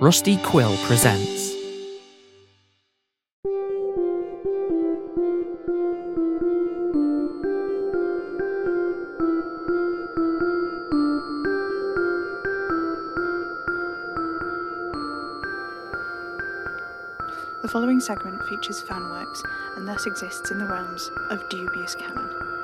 Rusty Quill presents. The following segment features fan works and thus exists in the realms of dubious canon.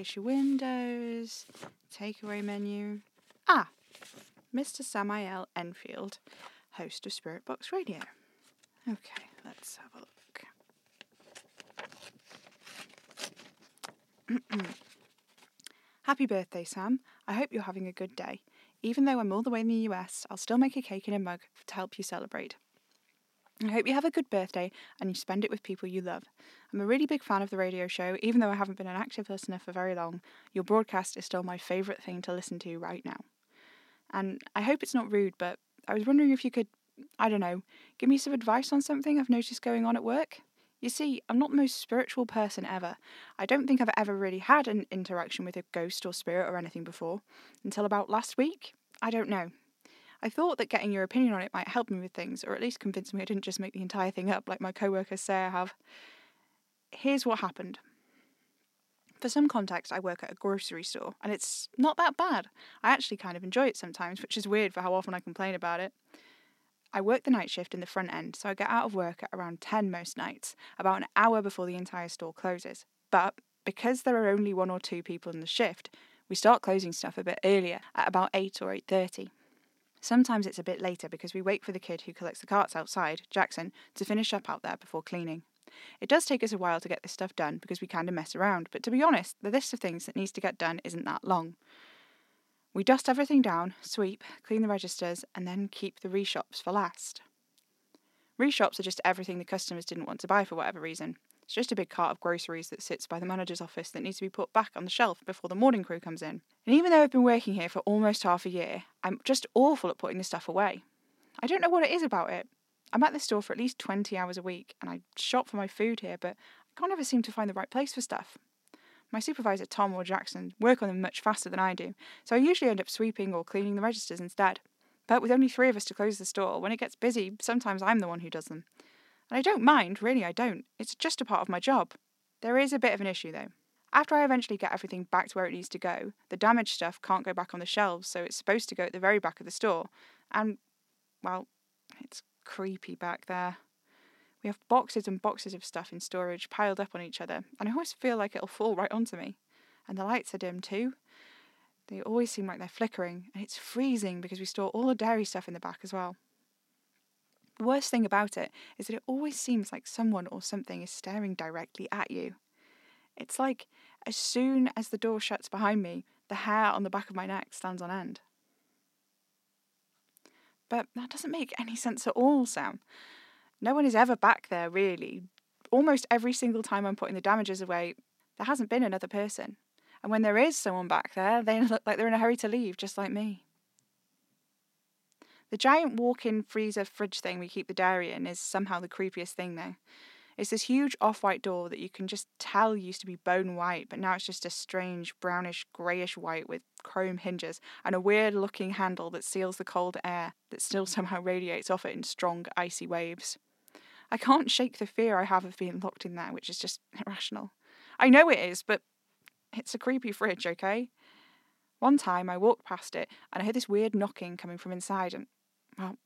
Your windows, takeaway menu. Ah, Mr. Samael Enfield, host of Spirit Box Radio. Okay, let's have a look. Happy birthday, Sam. I hope you're having a good day. Even though I'm all the way in the US, I'll still make a cake in a mug to help you celebrate. I hope you have a good birthday and you spend it with people you love. I'm a really big fan of the radio show, even though I haven't been an active listener for very long. Your broadcast is still my favourite thing to listen to right now. And I hope it's not rude, but I was wondering if you could, I don't know, give me some advice on something I've noticed going on at work. You see, I'm not the most spiritual person ever. I don't think I've ever really had an interaction with a ghost or spirit or anything before. Until about last week. I don't know. I thought that getting your opinion on it might help me with things, or at least convince me I didn't just make the entire thing up like my co workers say I have. Here's what happened. For some context, I work at a grocery store, and it's not that bad. I actually kind of enjoy it sometimes, which is weird for how often I complain about it. I work the night shift in the front end, so I get out of work at around 10 most nights, about an hour before the entire store closes. But because there are only one or two people in the shift, we start closing stuff a bit earlier, at about 8 or 8:30. Sometimes it's a bit later because we wait for the kid who collects the carts outside, Jackson, to finish up out there before cleaning. It does take us a while to get this stuff done because we kind of mess around, but to be honest, the list of things that needs to get done isn't that long. We dust everything down, sweep, clean the registers, and then keep the reshops for last. Reshops are just everything the customers didn't want to buy for whatever reason. It's just a big cart of groceries that sits by the manager's office that needs to be put back on the shelf before the morning crew comes in. And even though I've been working here for almost half a year, I'm just awful at putting the stuff away. I don't know what it is about it. I'm at the store for at least 20 hours a week and I shop for my food here, but I can't ever seem to find the right place for stuff. My supervisor, Tom or Jackson, work on them much faster than I do, so I usually end up sweeping or cleaning the registers instead. But with only three of us to close the store, when it gets busy, sometimes I'm the one who does them. And I don't mind, really, I don't. It's just a part of my job. There is a bit of an issue, though. After I eventually get everything back to where it needs to go, the damaged stuff can't go back on the shelves, so it's supposed to go at the very back of the store. And, well, it's creepy back there. We have boxes and boxes of stuff in storage piled up on each other, and I always feel like it'll fall right onto me. And the lights are dim too. They always seem like they're flickering, and it's freezing because we store all the dairy stuff in the back as well. The worst thing about it is that it always seems like someone or something is staring directly at you. It's like as soon as the door shuts behind me, the hair on the back of my neck stands on end. But that doesn't make any sense at all, Sam. No one is ever back there, really. Almost every single time I'm putting the damages away, there hasn't been another person. And when there is someone back there, they look like they're in a hurry to leave, just like me. The giant walk in freezer fridge thing we keep the dairy in is somehow the creepiest thing, though. It's this huge off white door that you can just tell used to be bone white, but now it's just a strange brownish greyish white with chrome hinges and a weird looking handle that seals the cold air that still somehow radiates off it in strong icy waves. I can't shake the fear I have of being locked in there, which is just irrational. I know it is, but it's a creepy fridge, okay? One time I walked past it and I heard this weird knocking coming from inside, and, well,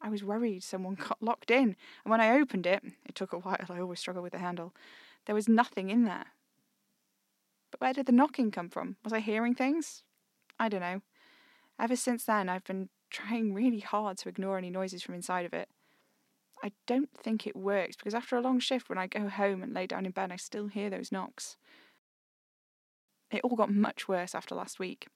I was worried someone got locked in. And when I opened it, it took a while, I always struggle with the handle, there was nothing in there. But where did the knocking come from? Was I hearing things? I don't know. Ever since then, I've been trying really hard to ignore any noises from inside of it. I don't think it works because after a long shift, when I go home and lay down in bed, I still hear those knocks. It all got much worse after last week.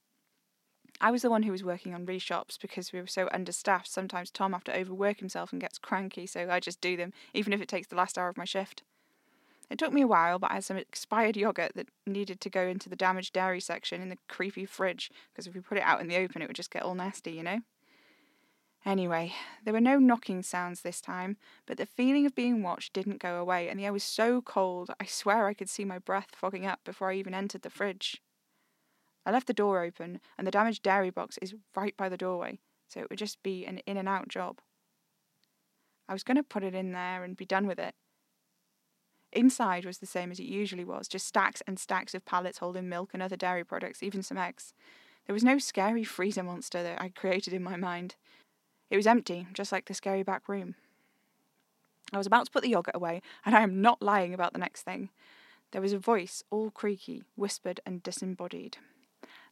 I was the one who was working on reshops because we were so understaffed. Sometimes Tom have to overwork himself and gets cranky, so I just do them, even if it takes the last hour of my shift. It took me a while, but I had some expired yogurt that needed to go into the damaged dairy section in the creepy fridge, because if we put it out in the open, it would just get all nasty, you know? Anyway, there were no knocking sounds this time, but the feeling of being watched didn't go away, and the air was so cold I swear I could see my breath fogging up before I even entered the fridge. I left the door open, and the damaged dairy box is right by the doorway, so it would just be an in and out job. I was going to put it in there and be done with it, Inside was the same as it usually was, just stacks and stacks of pallets holding milk and other dairy products, even some eggs. There was no scary freezer monster that I'd created in my mind. It was empty, just like the scary back room. I was about to put the yogurt away, and I am not lying about the next thing. There was a voice, all creaky, whispered and disembodied.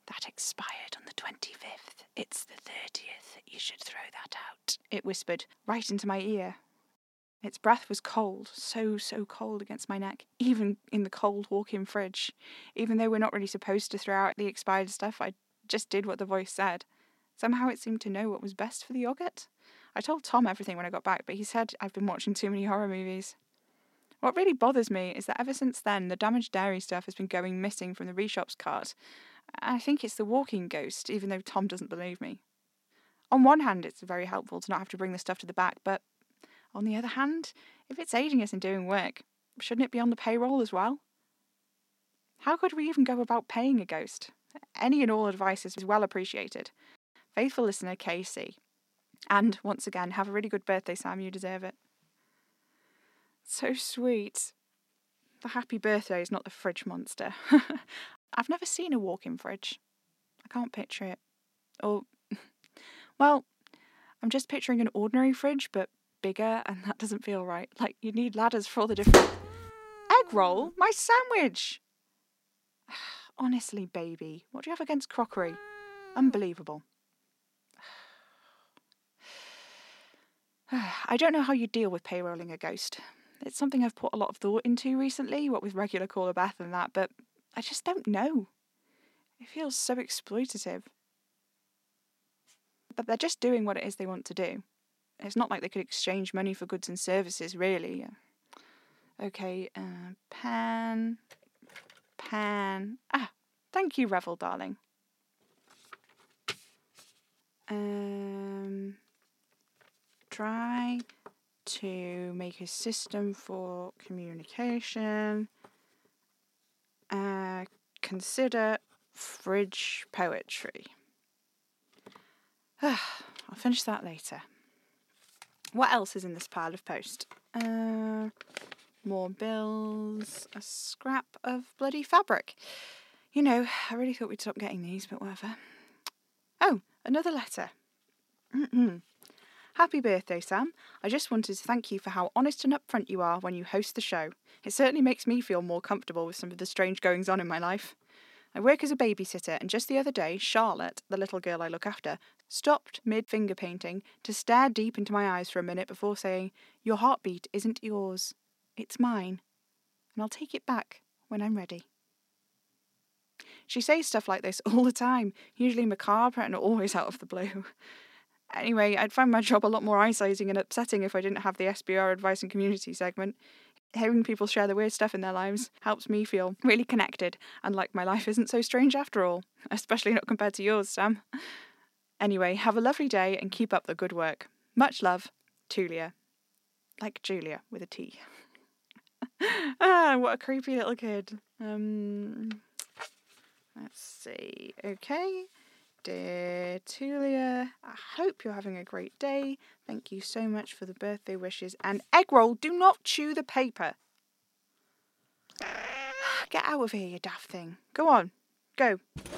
That expired on the 25th. It's the 30th. You should throw that out. It whispered, right into my ear. Its breath was cold, so, so cold against my neck, even in the cold walk in fridge. Even though we're not really supposed to throw out the expired stuff, I just did what the voice said. Somehow it seemed to know what was best for the yogurt. I told Tom everything when I got back, but he said I've been watching too many horror movies. What really bothers me is that ever since then, the damaged dairy stuff has been going missing from the reshops cart. I think it's the walking ghost, even though Tom doesn't believe me. On one hand, it's very helpful to not have to bring the stuff to the back, but on the other hand, if it's aiding us in doing work, shouldn't it be on the payroll as well? How could we even go about paying a ghost? Any and all advice is well appreciated. Faithful listener Casey. And once again, have a really good birthday, Sam. You deserve it. So sweet. The happy birthday is not the fridge monster. I've never seen a walk in fridge. I can't picture it. Or, well, I'm just picturing an ordinary fridge, but bigger, and that doesn't feel right. Like, you need ladders for all the different. Egg roll? My sandwich! Honestly, baby, what do you have against crockery? Unbelievable. I don't know how you deal with payrolling a ghost. It's something I've put a lot of thought into recently, what with regular caller Beth and that, but I just don't know. It feels so exploitative. But they're just doing what it is they want to do it's not like they could exchange money for goods and services, really. Okay, uh, pan, pan. Ah, thank you, Revel, darling. Um, try to make a system for communication. Uh, consider fridge poetry. I'll finish that later. What else is in this pile of post? Uh, more bills, a scrap of bloody fabric. You know, I really thought we'd stop getting these, but whatever. Oh, another letter. Happy birthday, Sam. I just wanted to thank you for how honest and upfront you are when you host the show. It certainly makes me feel more comfortable with some of the strange goings on in my life. I work as a babysitter, and just the other day, Charlotte, the little girl I look after, stopped mid finger painting to stare deep into my eyes for a minute before saying, Your heartbeat isn't yours, it's mine, and I'll take it back when I'm ready. She says stuff like this all the time, usually macabre and always out of the blue. Anyway, I'd find my job a lot more isolating and upsetting if I didn't have the SBR advice and community segment. Hearing people share the weird stuff in their lives helps me feel really connected and like my life isn't so strange after all, especially not compared to yours, Sam. Anyway, have a lovely day and keep up the good work. Much love, Tulia. Like Julia with a T. ah, what a creepy little kid. Um, let's see. Okay. Dear Tulia, I hope you're having a great day. Thank you so much for the birthday wishes. And egg roll, do not chew the paper. Get out of here, you daft thing. Go on. Go.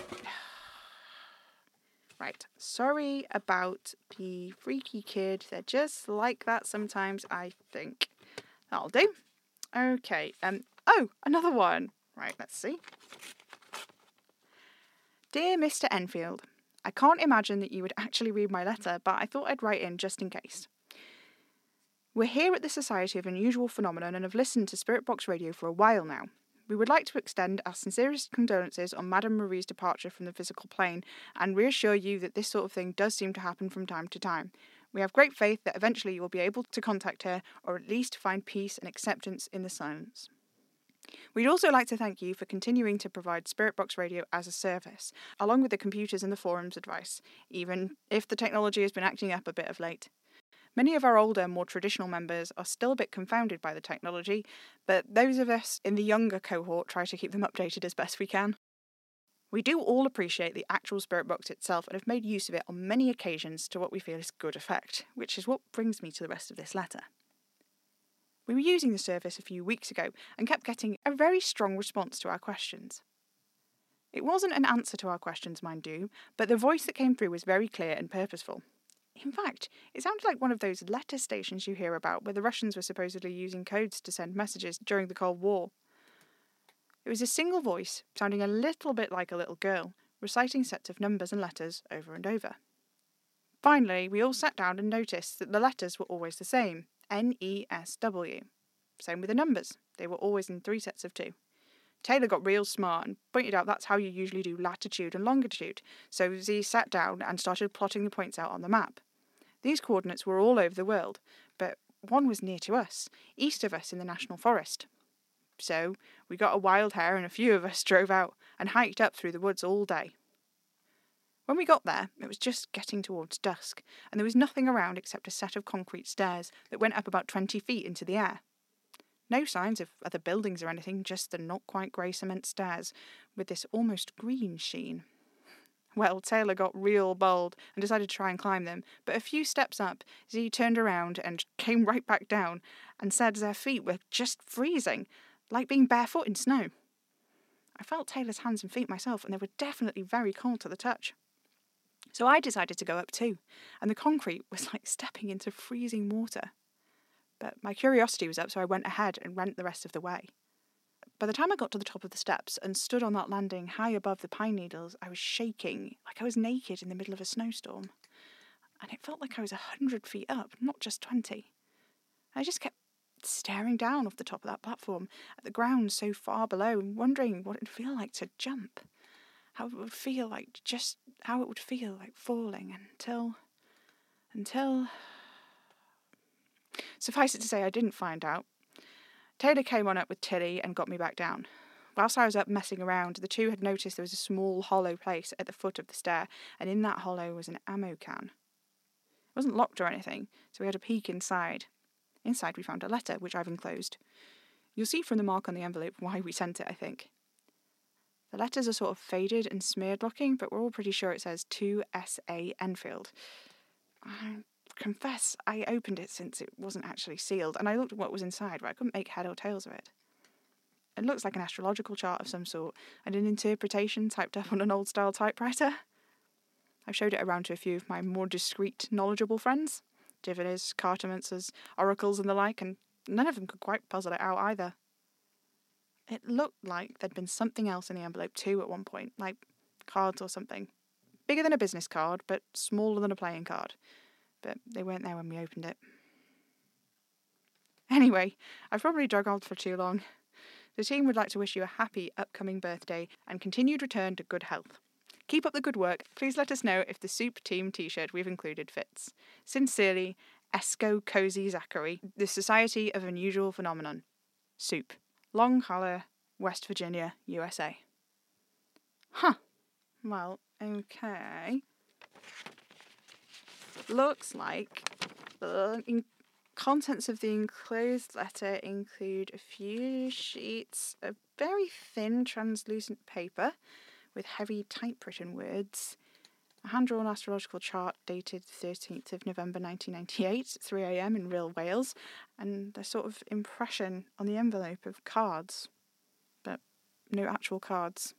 Right, sorry about the freaky kid. They're just like that sometimes, I think. That'll do. Okay, um, oh, another one. Right, let's see. Dear Mr. Enfield, I can't imagine that you would actually read my letter, but I thought I'd write in just in case. We're here at the Society of Unusual Phenomenon and have listened to Spirit Box Radio for a while now. We would like to extend our sincerest condolences on Madame Marie's departure from the physical plane and reassure you that this sort of thing does seem to happen from time to time. We have great faith that eventually you will be able to contact her or at least find peace and acceptance in the silence. We'd also like to thank you for continuing to provide Spirit Box Radio as a service, along with the computers and the forums advice, even if the technology has been acting up a bit of late. Many of our older, more traditional members are still a bit confounded by the technology, but those of us in the younger cohort try to keep them updated as best we can. We do all appreciate the actual Spirit Box itself and have made use of it on many occasions to what we feel is good effect, which is what brings me to the rest of this letter. We were using the service a few weeks ago and kept getting a very strong response to our questions. It wasn't an answer to our questions, mind you, but the voice that came through was very clear and purposeful. In fact, it sounded like one of those letter stations you hear about where the Russians were supposedly using codes to send messages during the Cold War. It was a single voice, sounding a little bit like a little girl, reciting sets of numbers and letters over and over. Finally, we all sat down and noticed that the letters were always the same N E S W. Same with the numbers, they were always in three sets of two. Taylor got real smart and pointed out that's how you usually do latitude and longitude, so Z sat down and started plotting the points out on the map. These coordinates were all over the world, but one was near to us, east of us in the National Forest. So we got a wild hare and a few of us drove out and hiked up through the woods all day. When we got there, it was just getting towards dusk, and there was nothing around except a set of concrete stairs that went up about 20 feet into the air. No signs of other buildings or anything, just the not quite grey cement stairs with this almost green sheen. Well, Taylor got real bold and decided to try and climb them, but a few steps up, Z turned around and came right back down and said their feet were just freezing, like being barefoot in snow. I felt Taylor's hands and feet myself, and they were definitely very cold to the touch. So I decided to go up too, and the concrete was like stepping into freezing water. But my curiosity was up, so I went ahead and went the rest of the way. By the time I got to the top of the steps and stood on that landing high above the pine needles, I was shaking like I was naked in the middle of a snowstorm. And it felt like I was a hundred feet up, not just twenty. I just kept staring down off the top of that platform at the ground so far below and wondering what it'd feel like to jump. How it would feel like just how it would feel like falling until until Suffice it to say I didn't find out Taylor came on up with Tilly and got me back down. Whilst I was up messing around, the two had noticed there was a small hollow place at the foot of the stair, and in that hollow was an ammo can. It wasn't locked or anything, so we had a peek inside. Inside, we found a letter, which I've enclosed. You'll see from the mark on the envelope why we sent it, I think. The letters are sort of faded and smeared looking, but we're all pretty sure it says 2SA Enfield. I confess I opened it since it wasn't actually sealed, and I looked at what was inside, but I couldn't make head or tails of it. It looks like an astrological chart of some sort, and an interpretation typed up on an old style typewriter. I've showed it around to a few of my more discreet, knowledgeable friends diviners, cartomancers, oracles, and the like, and none of them could quite puzzle it out either. It looked like there'd been something else in the envelope too at one point, like cards or something. Bigger than a business card, but smaller than a playing card but they weren't there when we opened it. Anyway, I've probably drug on for too long. The team would like to wish you a happy upcoming birthday and continued return to good health. Keep up the good work. Please let us know if the Soup Team t shirt we've included fits. Sincerely, Esco Cozy Zachary, the Society of Unusual Phenomenon. Soup. Long Hollow, West Virginia, USA. Huh. Well, okay looks like the contents of the enclosed letter include a few sheets of very thin translucent paper with heavy typewritten words, a hand drawn astrological chart dated 13th of November 1998 at 3am in Rhyl, Wales, and a sort of impression on the envelope of cards, but no actual cards.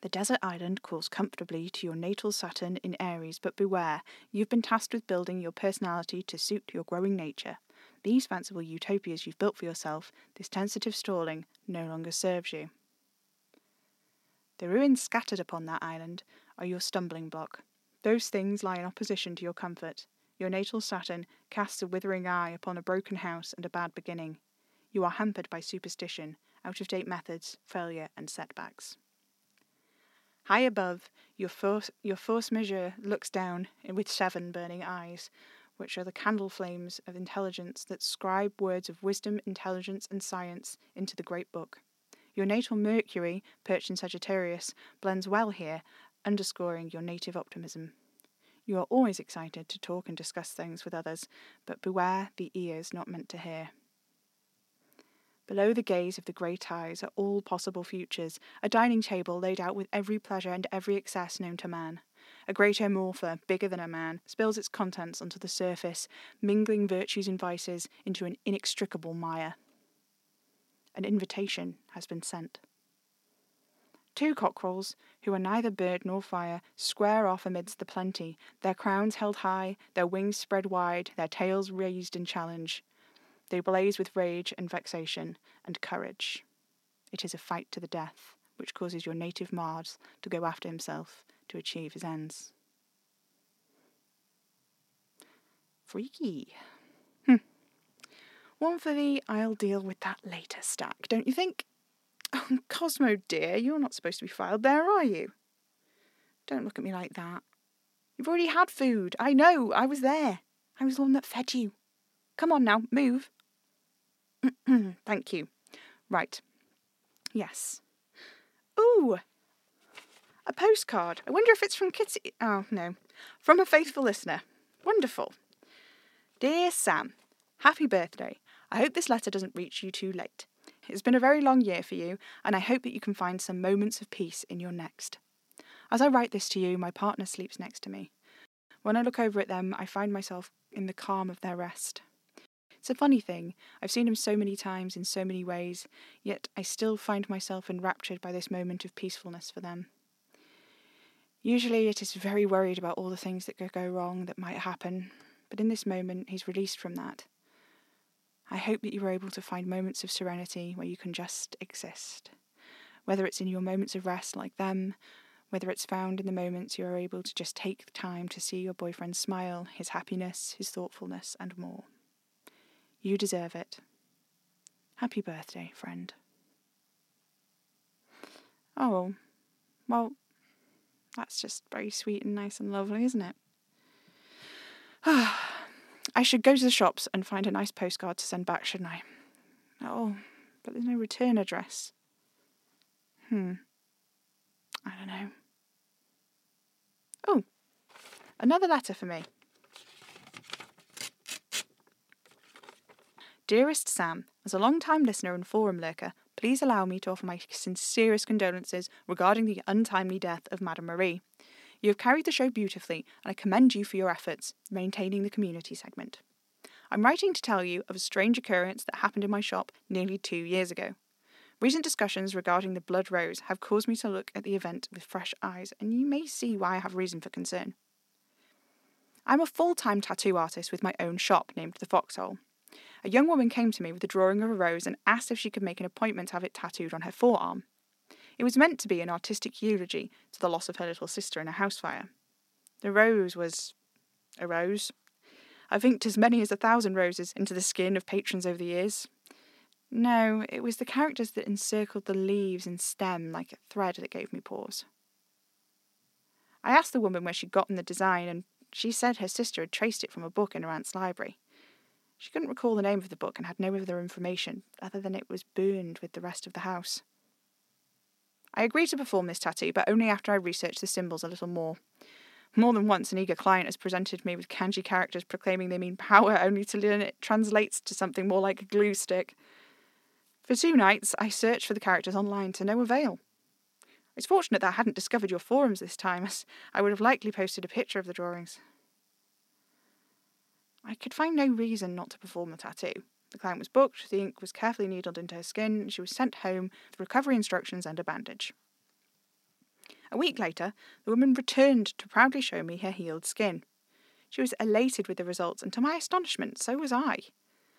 The desert island calls comfortably to your natal Saturn in Aries, but beware, you've been tasked with building your personality to suit your growing nature. These fanciful utopias you've built for yourself, this tentative stalling, no longer serves you. The ruins scattered upon that island are your stumbling block. Those things lie in opposition to your comfort. Your natal Saturn casts a withering eye upon a broken house and a bad beginning. You are hampered by superstition, out of date methods, failure, and setbacks. High above, your force, your force majeure looks down with seven burning eyes, which are the candle flames of intelligence that scribe words of wisdom, intelligence, and science into the great book. Your natal Mercury, perched in Sagittarius, blends well here, underscoring your native optimism. You are always excited to talk and discuss things with others, but beware the ears not meant to hear. Below the gaze of the great eyes are all possible futures, a dining table laid out with every pleasure and every excess known to man. A great amorpha, bigger than a man, spills its contents onto the surface, mingling virtues and vices into an inextricable mire. An invitation has been sent. Two cockerels, who are neither bird nor fire, square off amidst the plenty, their crowns held high, their wings spread wide, their tails raised in challenge. They blaze with rage and vexation and courage. It is a fight to the death, which causes your native Mars to go after himself to achieve his ends. Freaky. Hmm. One for the I'll deal with that later stack, don't you think? Oh, Cosmo dear, you're not supposed to be filed there, are you? Don't look at me like that. You've already had food. I know, I was there. I was the one that fed you. Come on now, move. Thank you. Right. Yes. Ooh! A postcard. I wonder if it's from Kitty. Oh, no. From a faithful listener. Wonderful. Dear Sam, happy birthday. I hope this letter doesn't reach you too late. It's been a very long year for you, and I hope that you can find some moments of peace in your next. As I write this to you, my partner sleeps next to me. When I look over at them, I find myself in the calm of their rest. It's a funny thing. I've seen him so many times in so many ways, yet I still find myself enraptured by this moment of peacefulness for them. Usually it is very worried about all the things that could go wrong that might happen, but in this moment he's released from that. I hope that you are able to find moments of serenity where you can just exist. Whether it's in your moments of rest like them, whether it's found in the moments you are able to just take the time to see your boyfriend smile, his happiness, his thoughtfulness, and more. You deserve it. Happy birthday, friend. Oh, well, that's just very sweet and nice and lovely, isn't it? Ah. I should go to the shops and find a nice postcard to send back, shouldn't I? Oh, but there's no return address. Hmm. I don't know. Oh, another letter for me. Dearest Sam, as a long-time listener and forum lurker, please allow me to offer my sincerest condolences regarding the untimely death of Madame Marie. You have carried the show beautifully, and I commend you for your efforts maintaining the community segment. I'm writing to tell you of a strange occurrence that happened in my shop nearly two years ago. Recent discussions regarding the blood rose have caused me to look at the event with fresh eyes, and you may see why I have reason for concern. I'm a full time tattoo artist with my own shop named The Foxhole. A young woman came to me with a drawing of a rose and asked if she could make an appointment to have it tattooed on her forearm. It was meant to be an artistic eulogy to the loss of her little sister in a house fire. The rose was a rose. I've inked as many as a thousand roses into the skin of patrons over the years. No, it was the characters that encircled the leaves and stem like a thread that gave me pause. I asked the woman where she'd gotten the design, and she said her sister had traced it from a book in her aunt's library. She couldn't recall the name of the book and had no other information other than it was burned with the rest of the house. I agreed to perform this tattoo, but only after I researched the symbols a little more. More than once, an eager client has presented me with kanji characters proclaiming they mean power, only to learn it translates to something more like a glue stick. For two nights, I searched for the characters online to no avail. It's fortunate that I hadn't discovered your forums this time, as I would have likely posted a picture of the drawings. I could find no reason not to perform the tattoo. The client was booked, the ink was carefully needled into her skin, she was sent home with recovery instructions and a bandage. A week later, the woman returned to proudly show me her healed skin. She was elated with the results, and to my astonishment, so was I.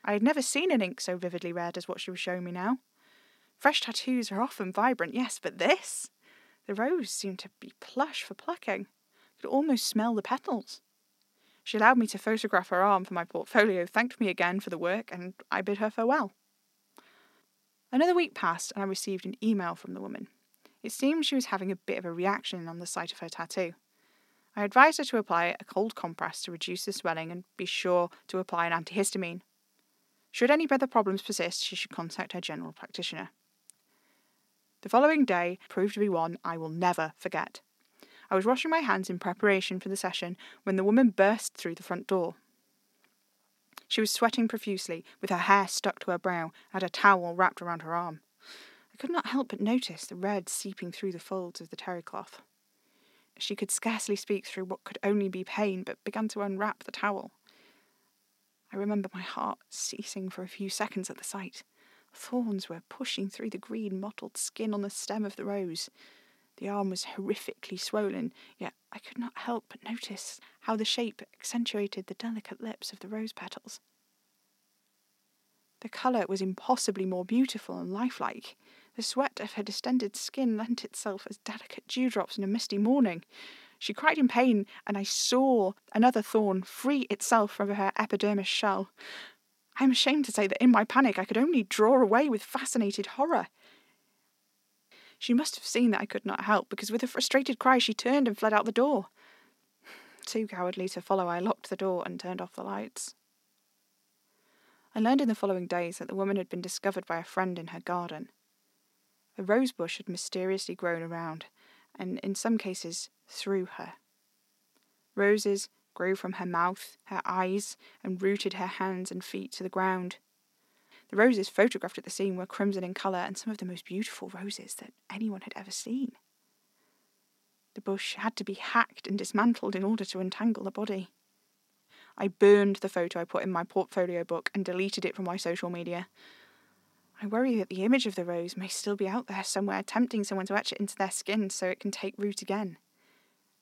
I had never seen an ink so vividly red as what she was showing me now. Fresh tattoos are often vibrant, yes, but this? The rose seemed to be plush for plucking. I could almost smell the petals. She allowed me to photograph her arm for my portfolio, thanked me again for the work, and I bid her farewell. Another week passed, and I received an email from the woman. It seemed she was having a bit of a reaction on the site of her tattoo. I advised her to apply a cold compress to reduce the swelling and be sure to apply an antihistamine. Should any further problems persist, she should contact her general practitioner. The following day proved to be one I will never forget. I was washing my hands in preparation for the session when the woman burst through the front door. She was sweating profusely, with her hair stuck to her brow, and a towel wrapped around her arm. I could not help but notice the red seeping through the folds of the terry cloth. She could scarcely speak through what could only be pain, but began to unwrap the towel. I remember my heart ceasing for a few seconds at the sight. Thorns were pushing through the green mottled skin on the stem of the rose. The arm was horrifically swollen, yet I could not help but notice how the shape accentuated the delicate lips of the rose petals. The colour was impossibly more beautiful and lifelike. The sweat of her distended skin lent itself as delicate dewdrops in a misty morning. She cried in pain, and I saw another thorn free itself from her epidermis shell. I am ashamed to say that in my panic I could only draw away with fascinated horror. She must have seen that I could not help, because with a frustrated cry she turned and fled out the door. Too cowardly to follow, I locked the door and turned off the lights. I learned in the following days that the woman had been discovered by a friend in her garden. A rose bush had mysteriously grown around, and in some cases through her. Roses grew from her mouth, her eyes, and rooted her hands and feet to the ground. The roses photographed at the scene were crimson in colour and some of the most beautiful roses that anyone had ever seen. The bush had to be hacked and dismantled in order to untangle the body. I burned the photo I put in my portfolio book and deleted it from my social media. I worry that the image of the rose may still be out there somewhere, tempting someone to etch it into their skin so it can take root again.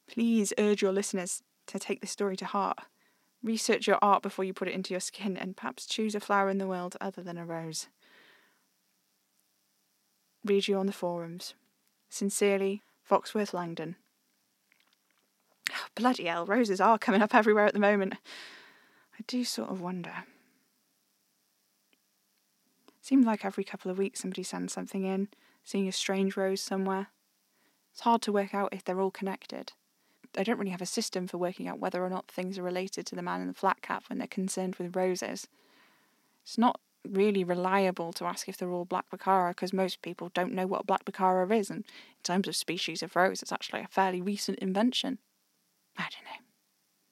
Please urge your listeners to take this story to heart. Research your art before you put it into your skin and perhaps choose a flower in the world other than a rose. Read you on the forums. Sincerely, Foxworth Langdon. Bloody hell, roses are coming up everywhere at the moment. I do sort of wonder. Seems like every couple of weeks somebody sends something in, seeing a strange rose somewhere. It's hard to work out if they're all connected. I don't really have a system for working out whether or not things are related to the man in the flat cap when they're concerned with roses. It's not really reliable to ask if they're all black baccara because most people don't know what black baccara is, and in terms of species of rose, it's actually a fairly recent invention. I don't know.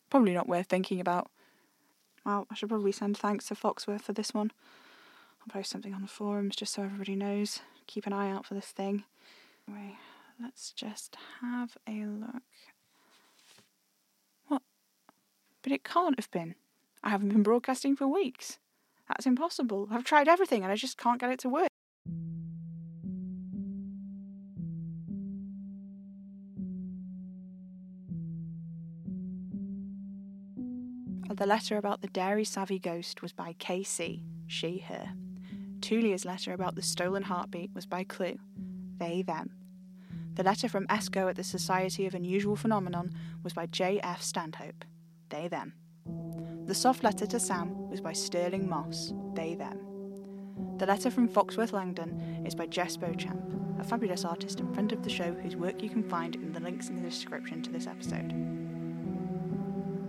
Probably not worth thinking about. Well, I should probably send thanks to Foxworth for this one. I'll post something on the forums just so everybody knows. Keep an eye out for this thing. Anyway, let's just have a look but it can't have been. I haven't been broadcasting for weeks. That's impossible. I've tried everything and I just can't get it to work. The letter about the dairy savvy ghost was by KC, she, her. Tulia's letter about the stolen heartbeat was by Clue, they, them. The letter from Esco at the Society of Unusual Phenomenon was by J.F. Stanhope they them. The soft letter to Sam was by Sterling Moss, they them. The letter from Foxworth Langdon is by Jess Beauchamp, a fabulous artist and friend of the show whose work you can find in the links in the description to this episode.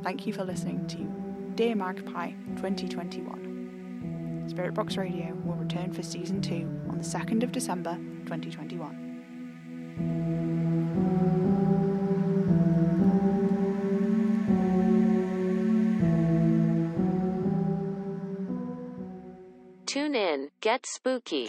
Thank you for listening to Dear Magpie 2021. Spirit Box Radio will return for season 2 on the 2nd of December 2021. Get spooky.